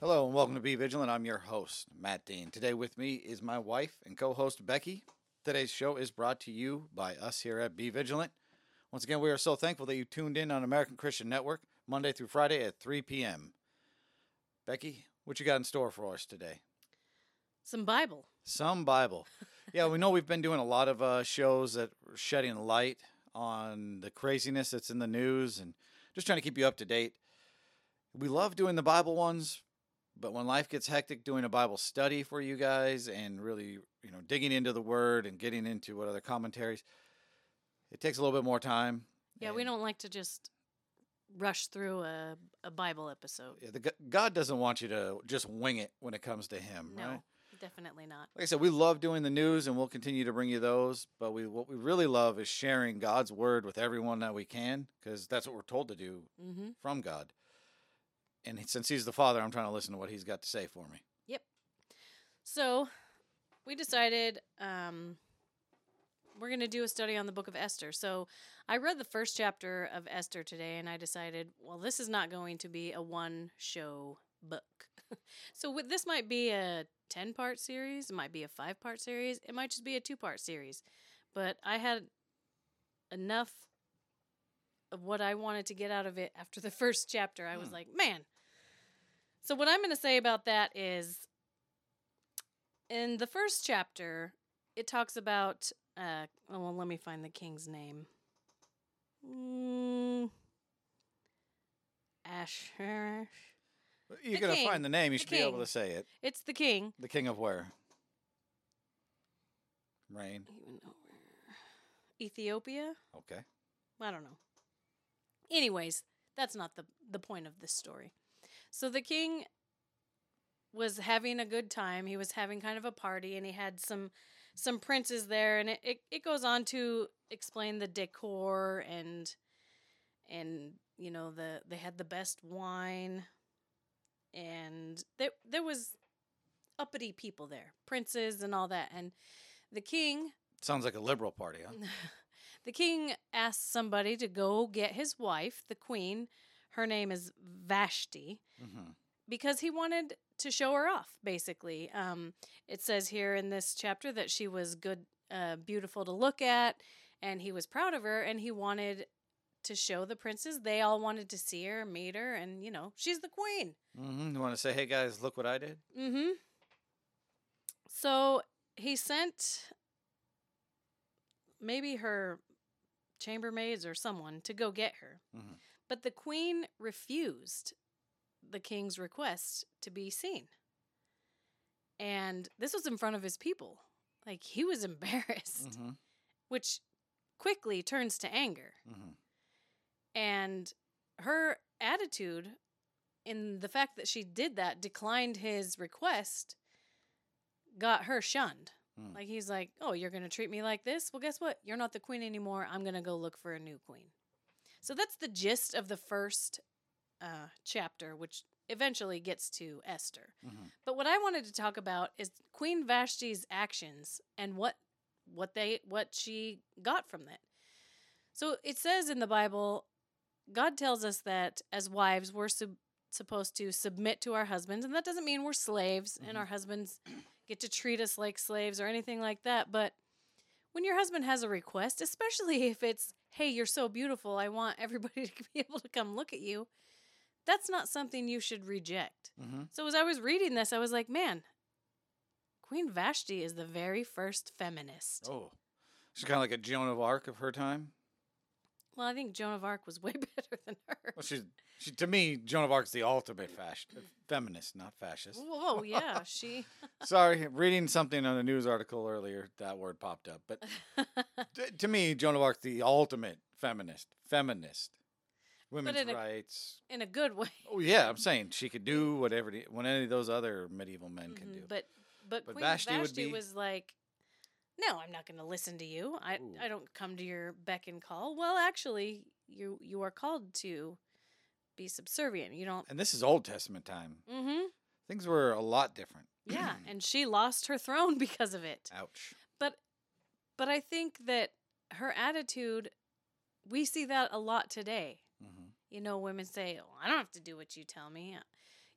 Hello and welcome to Be Vigilant. I'm your host, Matt Dean. Today with me is my wife and co host, Becky. Today's show is brought to you by us here at Be Vigilant. Once again, we are so thankful that you tuned in on American Christian Network Monday through Friday at 3 p.m. Becky, what you got in store for us today? Some Bible. Some Bible. yeah, we know we've been doing a lot of uh, shows that are shedding light on the craziness that's in the news and just trying to keep you up to date. We love doing the Bible ones, but when life gets hectic, doing a Bible study for you guys and really, you know, digging into the Word and getting into what other commentaries, it takes a little bit more time. Yeah, we don't like to just rush through a, a Bible episode. Yeah, the, God doesn't want you to just wing it when it comes to Him, No, right? definitely not. Like I said, we love doing the news, and we'll continue to bring you those. But we, what we really love is sharing God's word with everyone that we can, because that's what we're told to do Mm-hmm. from God. And since He's the Father, I'm trying to listen to what He's got to say for me. Yep. So we decided um, we're going to do a study on the book of Esther. So I read the first chapter of Esther today, and I decided, well, this is not going to be a one show book. so this might be a 10 part series, it might be a five part series, it might just be a two part series. But I had enough of what I wanted to get out of it after the first chapter. I was Hmm. like, man. So, what I'm going to say about that is in the first chapter, it talks about. Uh, oh, well, let me find the king's name. Mm, Asher. You're going to find the name. You The should be able to say it. It's the king. The King of where? Rain. Even know where- Ethiopia? Okay. I don't know. Anyways, that's not the the point of this story. So the king was having a good time. He was having kind of a party and he had some some princes there and it, it, it goes on to explain the decor and and you know the they had the best wine and there there was uppity people there, princes and all that and the king Sounds like a liberal party, huh? the king asked somebody to go get his wife, the queen. Her name is Vashti, hmm because he wanted to show her off, basically. Um, it says here in this chapter that she was good, uh, beautiful to look at, and he was proud of her, and he wanted to show the princes. They all wanted to see her, meet her, and, you know, she's the queen. hmm You want to say, hey guys, look what I did? Mm-hmm. So he sent maybe her chambermaids or someone to go get her. Mhm. But the queen refused the king's request to be seen. And this was in front of his people. Like he was embarrassed, hmm which quickly turns to anger. hmm And her attitude in the fact that she did that, declined his request, got her shunned. Mm. Like he's like, "Oh, you're going to treat me like this? Well, guess what? You're not the queen anymore. I'm going to go look for a new queen." So that's the gist of the first uh, chapter, which eventually gets to Esther. hmm But what I wanted to talk about is Queen Vashti's actions and what what they what she got from that. So it says in the Bible, God tells us that as wives we're sub- supposed to submit to our husbands, and that doesn't mean we're slaves and Mhm. our husbands get to treat us like slaves or anything like that. But when your husband has a request, especially if it's, "Hey, you're so beautiful, I want everybody to be able to come look at you," that's not something you should reject. hmm So as I was reading this, I was like, man, Queen Vashti is the very first feminist. Oh, she's kind of like a Joan of Arc of her time. Well, I think Joan of Arc was way better than her. Well, she's she to me, Joan of Arc's the ultimate fascist, feminist, not fascist. Whoa, yeah, she. Sorry, reading something on a news article earlier, that word popped up. But t- to me, Joan of Arc's the ultimate feminist. Feminist, women's in a- rights. in a good way. Oh yeah, I'm saying she could do whatever the, what any of those other medieval men can Mhm, do. But but, But Queen Vashti Vashti, would be- was like, no, I'm not going to listen to you. I Ooh. I don't come to your beck and call. Well, actually, you you are called to be subservient. You don't. And this is Old Testament time. Mm-hmm. Things were a lot different. Yeah, and she lost her throne because of it. Ouch. but but I think that her attitude we see that a lot today. hmm You know, women say, oh, "I don't have to do what you tell me."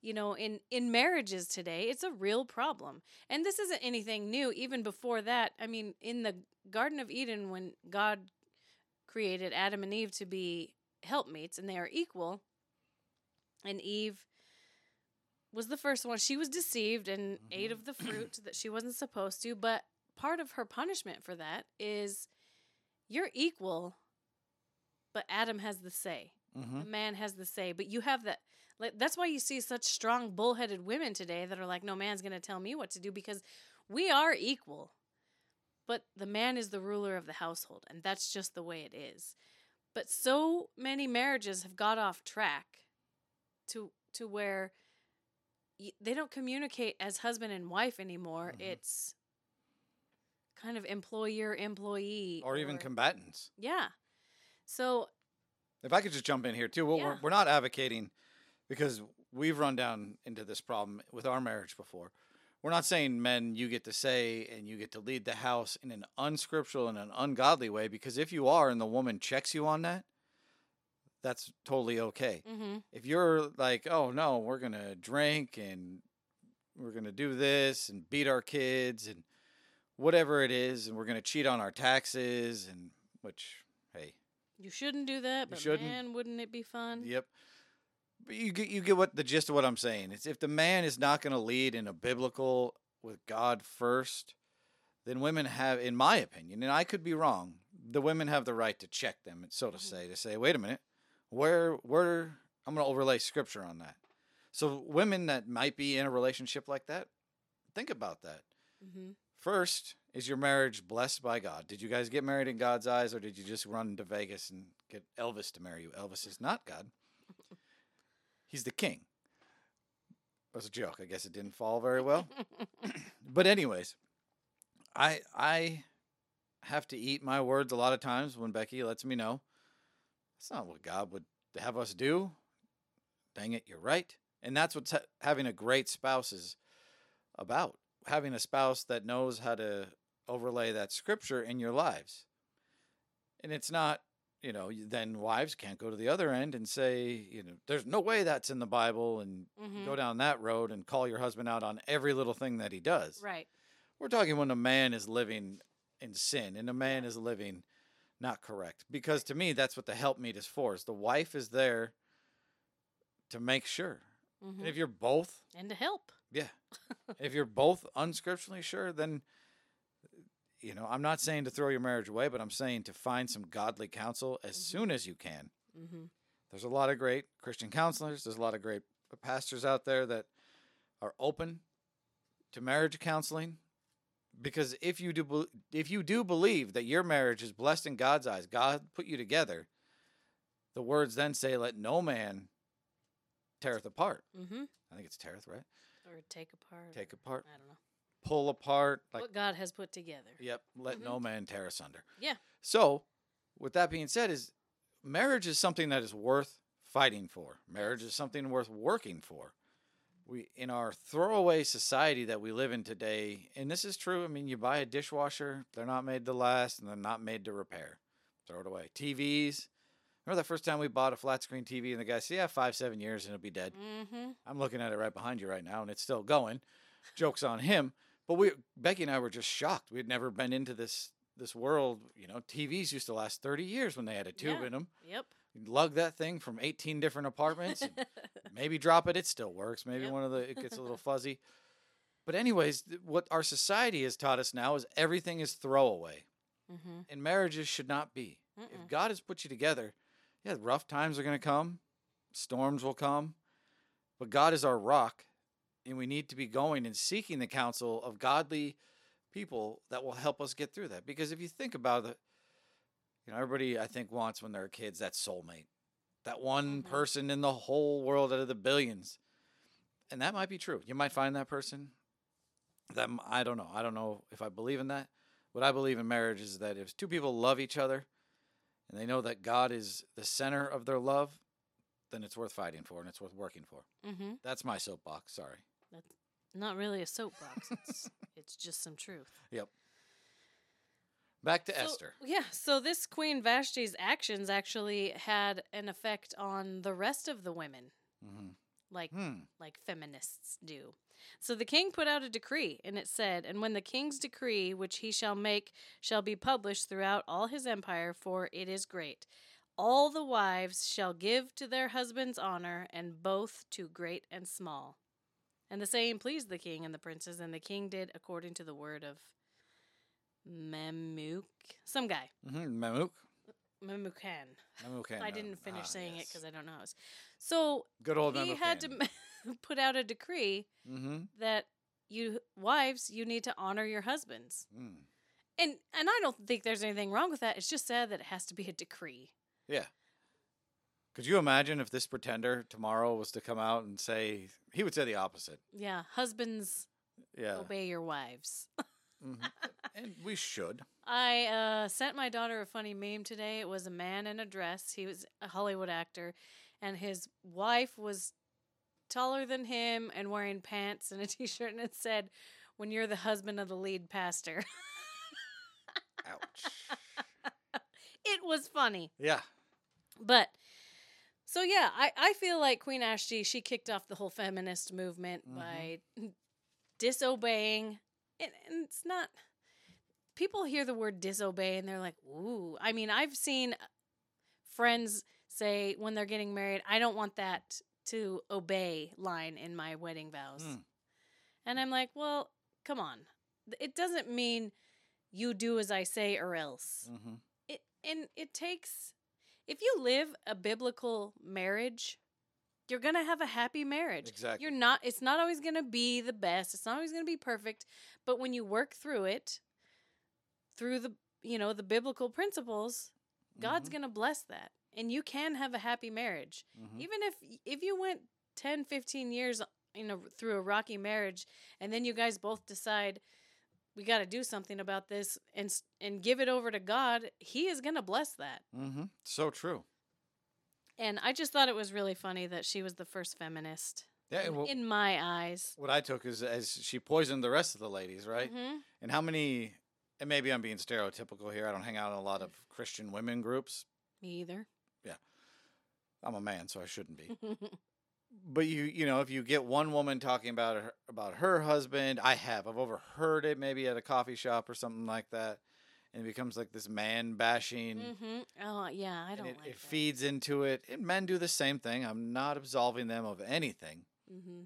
you know in in marriages today it's a real problem and this isn't anything new even before that i mean in the garden of eden when god created adam and eve to be helpmates and they are equal and eve was the first one she was deceived and ate Mhm. of the fruit that she wasn't supposed to but part of her punishment for that is you're equal but adam has the say Mm-hmm. the man has the say but you have that like that's why you see such strong bullheaded women today that are like no man's going to tell me what to do because we are equal but the man is the ruler of the household and that's just the way it is but so many marriages have got off track to to where y- they don't communicate as husband and wife anymore Mhm. it's kind of employer employee Or even combatants. yeah so If I could just jump in here too, well, Yeah. we're, we're not advocating because we've run down into this problem with our marriage before. We're not saying men you get to say and you get to lead the house in an unscriptural and an ungodly way because if you are and the woman checks you on that, that's totally okay. hmm If you're like, oh no, we're gonna drink and we're gonna do this and beat our kids and whatever it is, and we're gonna cheat on our taxes and which, hey, You shouldn't do that, but shouldn't. man, wouldn't it be fun? Yep. But you get you get what the gist of what I'm saying. It's if the man is not going to lead in a biblical with God first, then women have, in my opinion, and I could be wrong, the women have the right to check them, so to Mhm. say, to say, wait a minute, where where I'm going to overlay scripture on that. So women that might be in a relationship like that, think about that. hmm First, is your marriage blessed by God? Did you guys get married in God's eyes, or did you just run to Vegas and get Elvis to marry you? Elvis is not God. He's the king. That was a joke. I guess it didn't fall very well. but anyways, I I have to eat my words a lot of times when Becky lets me know. That's not what God would have us do. Dang it, you're right. And that's what having a great spouse is about. Having a spouse that knows how to overlay that scripture in your lives. And it's not, you know, then wives can't go to the other end and say, you know, there's no way that's in the Bible and hmm go down that road and call your husband out on every little thing that he does. Right. We're talking when a man is living in sin and a man is living not correct. Because to me, that's what the helpmeet is for. Is the wife is there to make sure. hmm And if you're both, And to help. yeah, if you're both unscripturally sure, then you know, I'm not saying to throw your marriage away, but I'm saying to find some godly counsel as Mhm. soon as you can. hmm There's a lot of great Christian counselors. There's a lot of great pastors out there that are open to marriage counseling. Because if you do, if you do believe that your marriage is blessed in God's eyes, God put you together. The words then say, "Let no man teareth apart." hmm I think it's teareth, right? Or take apart. Take apart, I don't know. pull apart, like what God has put together. Yep. Let Mhm. no man tear asunder. Yeah. So, with that being said, is marriage is something that is worth fighting for. Marriage is something worth working for. We in our throwaway society that we live in today, and this is true. I mean, you buy a dishwasher, they're not made to last, and they're not made to repair. Throw it away. TVs. Remember the first time we bought a flat screen TV, and the guy said, "Yeah, five, seven years, and it'll be dead." hmm I'm looking at it right behind you right now, and it's still going. Jokes on him. But we, Becky and I, were just shocked. We had never been into this this world. You know, TVs used to last 30 years when they had a tube Yeah. in them. Yep. Lug that thing from 18 different apartments. maybe drop it, it still works. Maybe Yep. one of the it gets a little fuzzy. But anyways, what our society has taught us now is everything is throwaway, hmm and marriages should not be. If Mm-mm. God has put you together, yeah, rough times are going to come, storms will come, but God is our rock, and we need to be going and seeking the counsel of godly people that will help us get through that. Because if you think about it, you know, everybody I think wants when they're kids that soulmate, that one Mhm. person in the whole world out of the billions, and that might be true. You might find that person. That I don't know. I don't know if I believe in that. What I believe in marriage is that if two people love each other and they know that God is the center of their love, then it's worth fighting for and it's worth working for. hmm That's my soapbox. Sorry. That's not really a soapbox. It's it's just some truth. Back to So- Esther. Yeah, so this Queen Vashti's actions actually had an effect on the rest of the women. hmm like Hmm. like feminists do. So the king put out a decree, and it said, And when the king's decree, which he shall make, shall be published throughout all his empire, for it is great, all the wives shall give to their husbands honor, and both to great and small. And the saying pleased the king and the princes, and the king did according to the word of Memuk, some guy, Mm-hmm. Mamook. I didn't finish Ah, saying it because I don't know how it's. So Good old he had to put out a decree Mm-hmm. that you wives you need to honor your husbands Mm. and and i don't think there's anything wrong with that it's just sad that it has to be a decree Yeah. Could you imagine if this pretender tomorrow was to come out and say he would say the opposite? yeah husbands Yeah. obey your wives Mhm. and we should. i uh, sent my daughter a funny meme today it was a man in a dress he was a hollywood actor and his wife was taller than him and wearing pants and a t-shirt and it said when you're the husband of the lead pastor Ouch. it was funny yeah. But so yeah, I, I feel like Queen Vashti she kicked off the whole feminist movement Mhm. by disobeying and, and it's not people hear the word disobey and they're like, ooh. I mean, I've seen friends say when they're getting married, I don't want that to obey line in my wedding vows. Mm. And I'm like, well, come on. It doesn't mean you do as I say or else Mm-hmm. it and it takes if you live a biblical marriage you're going to have a happy marriage Exactly. you're not it's not always going to be the best it's not always going to be perfect but when you work through it through the you know the biblical principles god's Mhm. going to bless that and you can have a happy marriage Mhm. even if if you went 10 15 years you know through a rocky marriage and then you guys both decide we got to do something about this and and give it over to God he is going to bless that Mm-hmm. So true. And I just thought it was really funny that she was the first feminist Yeah. in, well, in my eyes what I took is as she poisoned the rest of the ladies, right? Mhm. And how many? And maybe I'm being stereotypical here. I don't hang out in a lot of Christian women groups. me either Yeah, I'm a man, so I shouldn't be. but you you know if you get one woman talking about her about her husband i have i've overheard it maybe at a coffee shop or something like that and it becomes like this man bashing hmm oh yeah I don't it, like it feeds into it and men do the same thing. I'm not absolving them of anything. Hmm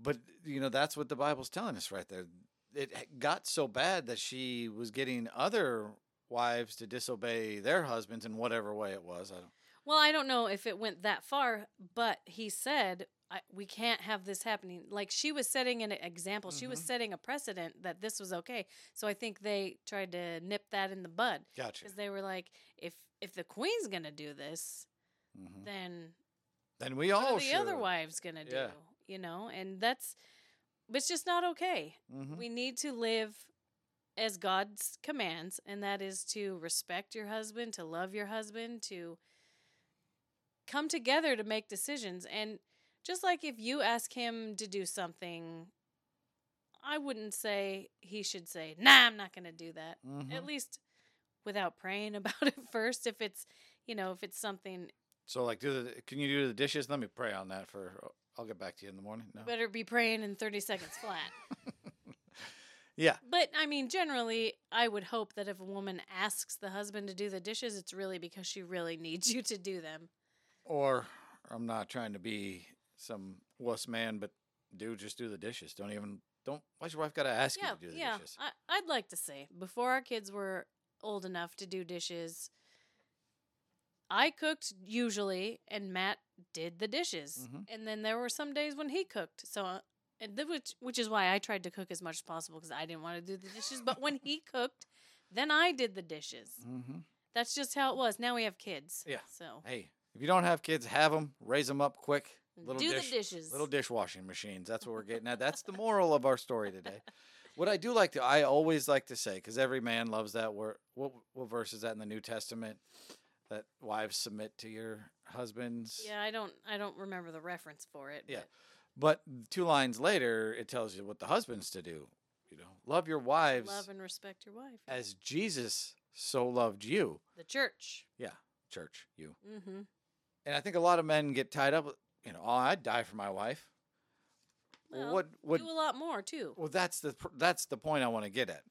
but you know that's what the bible's telling us right there. It got so bad that she was getting other wives to disobey their husbands in whatever way it was. I don't Well, I don't know if it went that far, but he said I, we can't have this happening. Like she was setting an example. She was Mhm. setting a precedent that this was okay. So I think they tried to nip that in the bud gotcha because they were like, if if the queen's gonna do this, Mhm. then then we what all are the other wives gonna do? Yeah. You know, and that's it's just not okay. Mhm. We need to live as God's commands, and that is to respect your husband, to love your husband, to come together to make decisions. And just like if you ask him to do something, I wouldn't say he should say, nah, I'm not going to do that. Mhm. At least without praying about it first. If it's, you know, if it's something, So, like, do the can you do the dishes? Let me pray on that for. I'll get back to you in the morning. No. better be praying in 30 seconds flat. yeah. But I mean, generally, I would hope that if a woman asks the husband to do the dishes, it's really because she really needs you to do them. Or I'm not trying to be some wuss man, but dude, just do the dishes. Don't even don't. Why's your wife got to ask yeah, you to do the yeah. dishes? I, I'd like to say before our kids were old enough to do dishes, I cooked usually, and Matt did the dishes. Mhm. And then there were some days when he cooked. So, uh, and th- which which is why I tried to cook as much as possible because I didn't want to do the dishes. but when he cooked, then I did the dishes. Mm-hmm. That's just how it was. Now we have kids. Yeah. So Hey, if you don't have kids, have them. Raise them up quick. Little do dish, the dishes. little dishwashing machines. That's what we're getting at. That's the moral of our story today. What I do like to, I always like to say, because every man loves that word. What what verse is that in the New Testament? That wives submit to your husbands. Yeah, I don't I don't remember the reference for it. Yeah. But two lines later, it tells you what the husband's to do. You know, love your wives love and respect your wife. as Jesus so loved you. the church. Yeah, church, you. Mm-hmm. And I think a lot of men get tied up you know, oh, I'd die for my wife. Well, what what do a lot more too. Well, that's the that's the point I want to get at.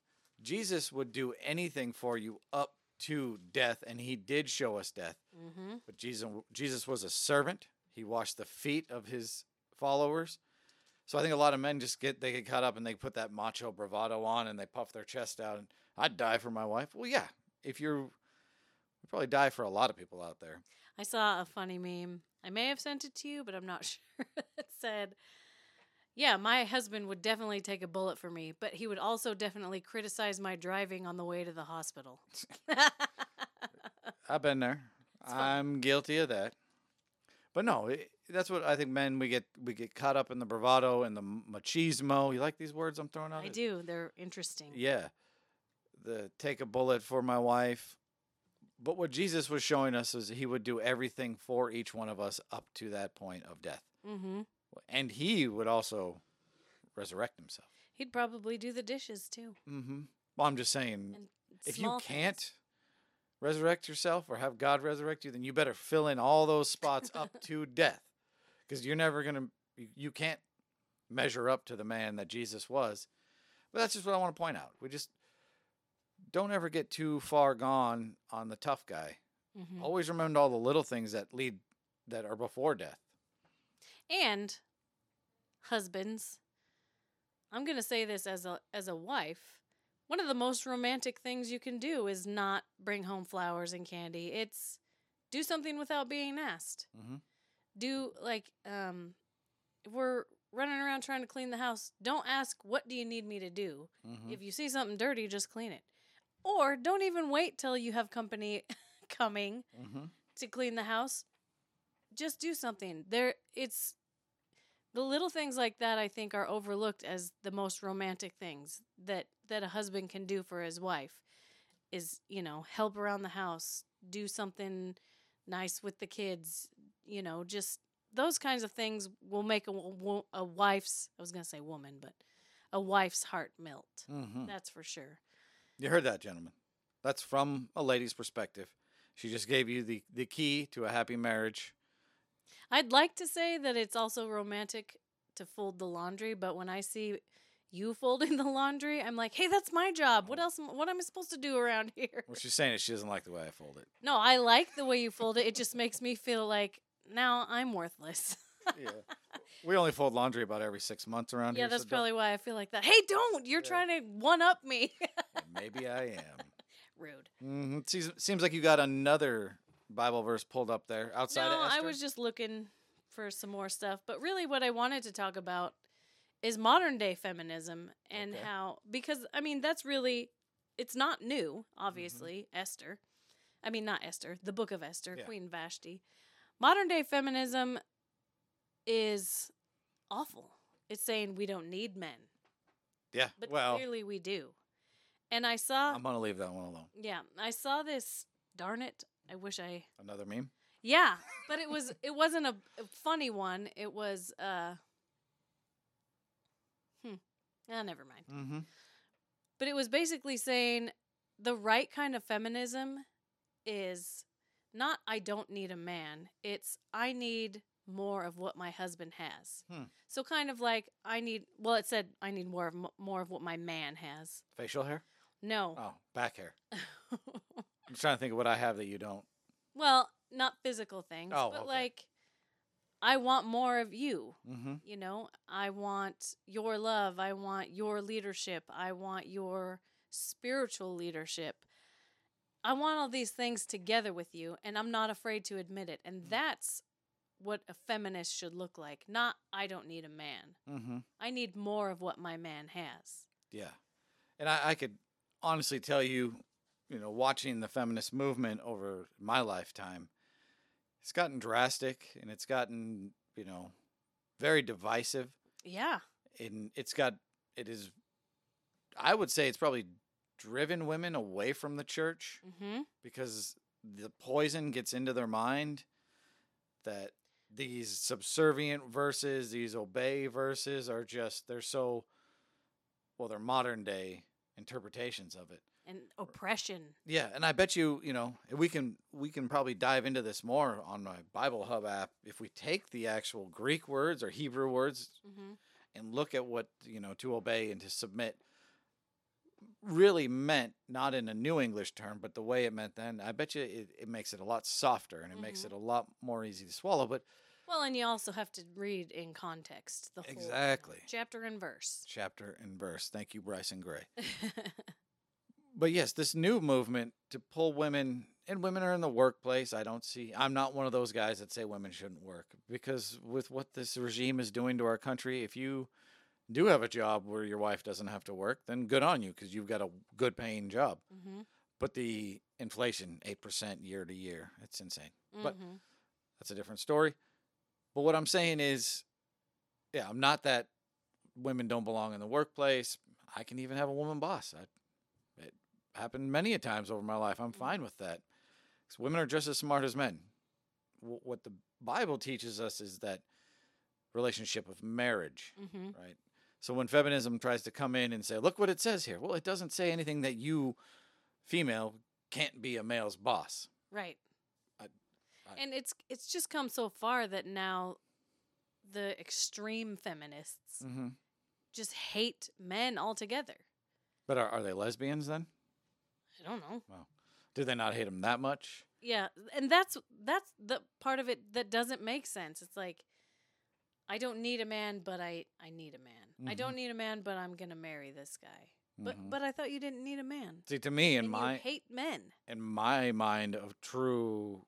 Jesus would do anything for you up to death, and he did show us death. Mm-hmm. But Jesus Jesus was a servant. He washed the feet of his followers. So I think a lot of men just get they get caught up and they put that macho bravado on and they puff their chest out and I'd die for my wife. Well, yeah, if you're you probably die for a lot of people out there. I saw a funny meme. I may have sent it to you, but I'm not sure. it said, "Yeah, my husband would definitely take a bullet for me, but he would also definitely criticize my driving on the way to the hospital." I've been there. I'm guilty of that. But no, it, that's what I think. Men, we get we get caught up in the bravado and the machismo. You like these words I'm throwing out? I do. They're interesting. Yeah, the take a bullet for my wife. But what Jesus was showing us is he would do everything for each one of us up to that point of death, Mm-hmm. and he would also resurrect himself. He'd probably do the dishes too. Mm-hmm. Well, I'm just saying, And if you things. can't resurrect yourself or have God resurrect you, then you better fill in all those spots up to death, because you're never gonna, you, you can't measure up to the man that Jesus was. But that's just what I want to point out. We just don't ever get too far gone on the tough guy. Mhm. Always remember all the little things that lead that are before death. And husbands, I'm going to say this as a as a wife. One of the most romantic things you can do is not bring home flowers and candy. It's do something without being asked. Mhm. Do like um if we're running around trying to clean the house, don't ask what do you need me to do. Mhm. If you see something dirty, just clean it. Or don't even wait till you have company coming Mhm. to clean the house. Just do something. There it's the little things like that I think are overlooked as the most romantic things that that a husband can do for his wife is, you know, help around the house, do something nice with the kids, you know, just those kinds of things will make a, a wife's I was going to say woman, but a wife's heart melt. Mhm. That's for sure. You heard that, gentlemen. That's from a lady's perspective. She just gave you the, the key to a happy marriage. I'd like to say that it's also romantic to fold the laundry, but when I see you folding the laundry, I'm like, "Hey, that's my job. What oh. else? What am I supposed to do around here?" What she's saying is she doesn't like the way I fold it. No, I like the way you fold it. It just makes me feel like now I'm worthless. yeah. We only fold laundry about every six months around yeah, here. Yeah, that's so probably why I feel like that. Hey, don't! You're Yeah. trying to one up me. Maybe I am. Rude. hmm Seems, seems like you got another Bible verse pulled up there outside no. I was just looking for some more stuff. But really, what I wanted to talk about is modern day feminism and Okay. how, because I mean, that's really, it's not new, Mm-hmm. obviously. Esther. I mean, not Esther, the book of Esther, Yeah. Queen Vashti. Modern day feminism is awful. It's saying we don't need men, yeah. but well, clearly we do. And I saw, I'm gonna leave that one alone. yeah, I saw this. Darn it! I wish I Another meme. yeah, but it was it wasn't a, a funny one. It was uh hmm. Ah, never mind. Mm-hmm. But it was basically saying the right kind of feminism is not I don't need a man. It's I need more of what my husband has. Hmm. So kind of like I need well it said I need more of m- more of what my man has. Facial hair. No. Oh, back hair. I'm trying to think of what I have that you don't. well, not physical things, Oh, but okay. like I want more of you. Mm-hmm. You know, I want your love. I want your leadership. I want your spiritual leadership. I want all these things together with you, and I'm not afraid to admit it. And that's what a feminist should look like. Not, I don't need a man. Mm-hmm. I need more of what my man has. Yeah. And I, I could honestly tell you, you know, watching the feminist movement over my lifetime, it's gotten drastic and it's gotten, you know, very divisive. Yeah. And it's got, it is, I would say it's probably driven women away from the church Mm-hmm. because the poison gets into their mind that these subservient verses, these obey verses are just, they're so, well, they're modern day interpretations of it. and oppression. Yeah, and I bet you, you know, we can we can probably dive into this more on my Bible Hub app if we take the actual Greek words or Hebrew words hmm and look at what, you know, to obey and to submit really meant not in a new English term, but the way it meant then. I bet you it, it makes it a lot softer and it makes Mhm. it a lot more easy to swallow, but Well, and you also have to read in context the whole exactly. chapter and verse. Chapter and verse. Thank you Bryson Gray. but yes, this new movement to pull women and women are in the workplace. I don't see. I'm not one of those guys that say women shouldn't work because with what this regime is doing to our country, if you do have a job where your wife doesn't have to work, then good on you because you've got a good paying job. hmm But the inflation, eight percent year to year, it's insane. But hmm that's a different story. But what I'm saying is, yeah, I'm not that women don't belong in the workplace. I can even have a woman boss. I, it happened many a times over my life. I'm fine with that. 'Cause women are just as smart as men. Wh- What the Bible teaches us is that relationship of marriage, hmm right? So when feminism tries to come in and say, "Look what it says here," well, it doesn't say anything that you, female, can't be a male's boss. Right. I- I- and it's it's just come so far that now the extreme feminists Mm-hmm. just hate men altogether. But are, are they lesbians then? I don't know. Do they not hate them that much? Yeah, and that's that's the part of it that doesn't make sense. It's like I don't need a man, but I I need a man. I Mhm. don't need a man, but I'm gonna marry this guy. But Mhm. but I thought you didn't need a man. See, to me, in and my hate men. in my mind of true,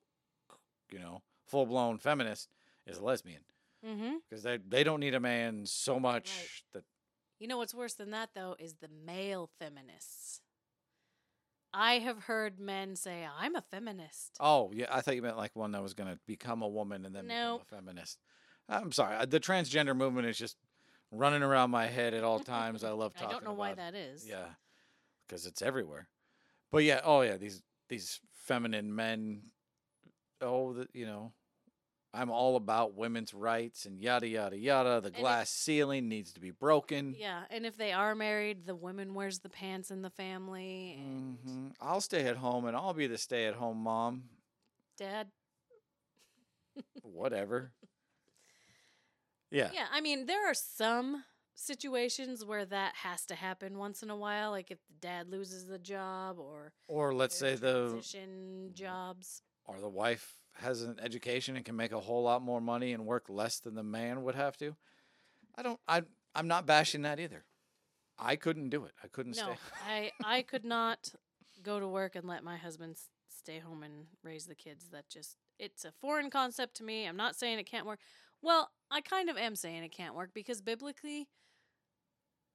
you know, full blown feminist is a lesbian Mm-hmm. because they they don't need a man so much Right. that You know what's worse than that though is the male feminists. I have heard men say, "I'm a feminist." oh yeah, I thought you meant like one that was going to become a woman and then Nope. become a feminist. I'm sorry, the transgender movement is just running around my head at all times. I love talking. About it. I don't know why it. that is. Yeah, because it's everywhere. But yeah, oh yeah, these these feminine men. Oh, the, you know, I'm all about women's rights and yada yada yada. The if- glass ceiling needs to be broken. Yeah, and if they are married, the woman wears the pants in the family, and hmm I'll stay at home and I'll be the stay at home mom. dad. Whatever. Yeah. Yeah, I mean, there are some situations where that has to happen once in a while, like if the dad loses the job or Or let's say the jobs. Or the wife has an education and can make a whole lot more money and work less than the man would have to. I don't I I'm not bashing that either. I couldn't do it. I couldn't No, stay. I I could not go to work and let my husband stay home and raise the kids. That just it's a foreign concept to me. I'm not saying it can't work. Well, I kind of am saying it can't work because biblically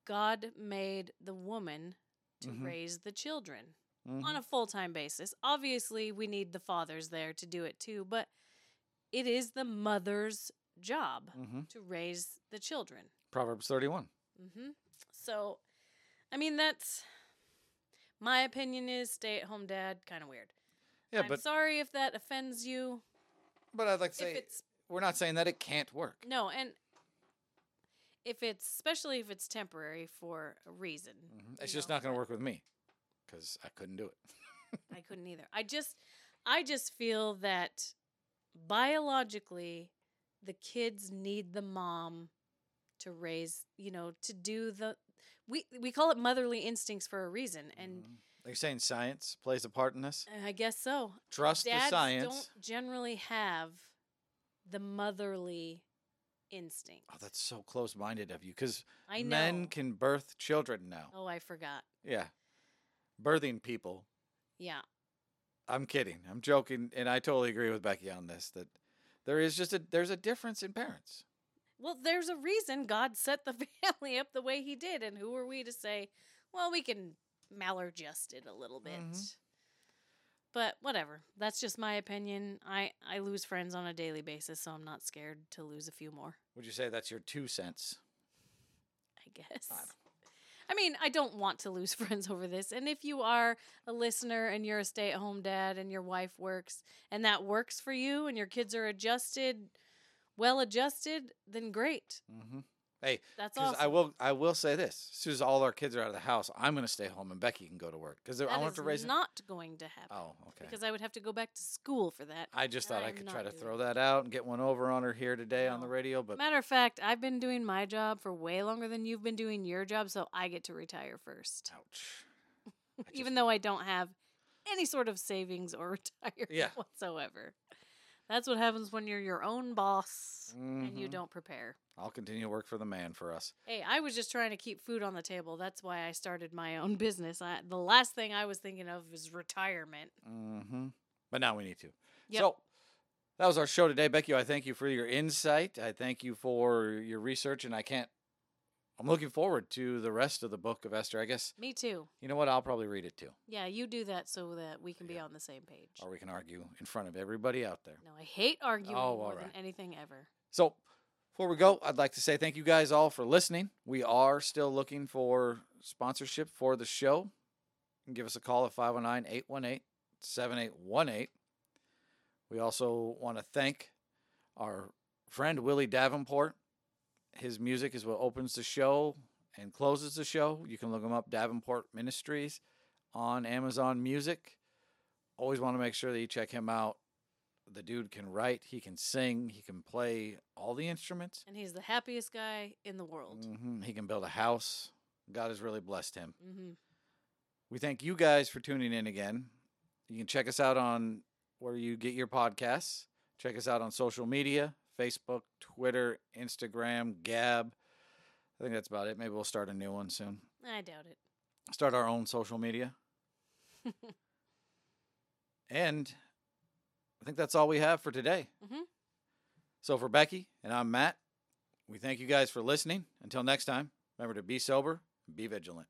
God made the woman to Mhm. raise the children Mhm. on a full-time basis. Obviously, we need the fathers there to do it too, but it is the mother's job Mhm. to raise the children. Proverbs 31. hmm So, I mean, that's my opinion. Is stay-at-home dad kind of weird? Yeah, I'm but sorry if that offends you. but I'd like to say it's we're not saying that it can't work. no, and if it's especially if it's temporary for a reason, Mhm. you It's just know, not going to work with me cuz I couldn't do it. I couldn't either. I just, I just feel that biologically, the kids need the mom to raise. You know, to do the. We we call it motherly instincts for a reason, and Mhm. Are you saying science plays a part in this? I guess so. Trust Dads the science. don't generally have the motherly instinct. Oh, that's so close-minded of you know. men can birth children now. oh, I forgot. Yeah. Birthing people Yeah. I'm kidding. I'm joking, and I totally agree with Becky on this. That there is just a there's a difference in parents. Well, there's a reason God set the family up the way He did, and who are we to say, well, we can maladjust it a little bit? Mhm. But whatever. That's just my opinion. I I lose friends on a daily basis, so I'm not scared to lose a few more. Would you say that's your two cents? I guess. I I mean, I don't want to lose friends over this. And if you are a listener and you're a stay at home dad and your wife works and that works for you and your kids are adjusted, well adjusted, then great. Mm-hmm. Hey, That's because awesome. I will I will say this: as soon as all our kids are out of the house, I'm going to stay home and Becky can go to work because I is to raise. not going to happen oh, okay. because I would have to go back to school for that. I just thought I I'm could try to throw that. that out and get one over on her here today on the radio, but Matter of fact, I've been doing my job for way longer than you've been doing your job, so I get to retire first. ouch. Even though I don't have any sort of savings or retirement Yeah. whatsoever. That's what happens when you're your own boss and you Mhm. don't prepare. I'll continue to work for the man for us. Hey, I was just trying to keep food on the table. That's why I started my own business. I, the last thing I was thinking of was retirement. Mm-hmm. But now we need to. Yep. So that was our show today, Becky. I thank you for your insight. I thank you for your research, and I can't. I'm looking forward to the rest of the book of Esther. I guess Me too. you know what? I'll probably read it too, Yeah, you do that so that we can be on the same page. or we can argue in front of everybody out there. No, I hate arguing Oh, more all than anything ever. So before we go, I'd like to say thank you guys all for listening. We are still looking for sponsorship for the show. You can give us a call at 509 818 7818. We also want to thank our friend Willie Davenport. His music is what opens the show and closes the show. You can look him up, Davenport Ministries, on Amazon Music. Always want to make sure that you check him out. The dude can write, he can sing, he can play all the instruments. And he's the happiest guy in the world. hmm He can build a house. God has really blessed him. Mm-hmm. We thank you guys for tuning in again. You can check us out on where you get your podcasts. Check us out on social media Facebook, Twitter, Instagram, Gab. I think that's about it. Maybe we'll start a new one soon. I doubt it. Start our own social media. and I think that's all we have for today. Mhm. So for Becky and I'm Matt, we thank you guys for listening. Until next time, remember to be sober, be vigilant.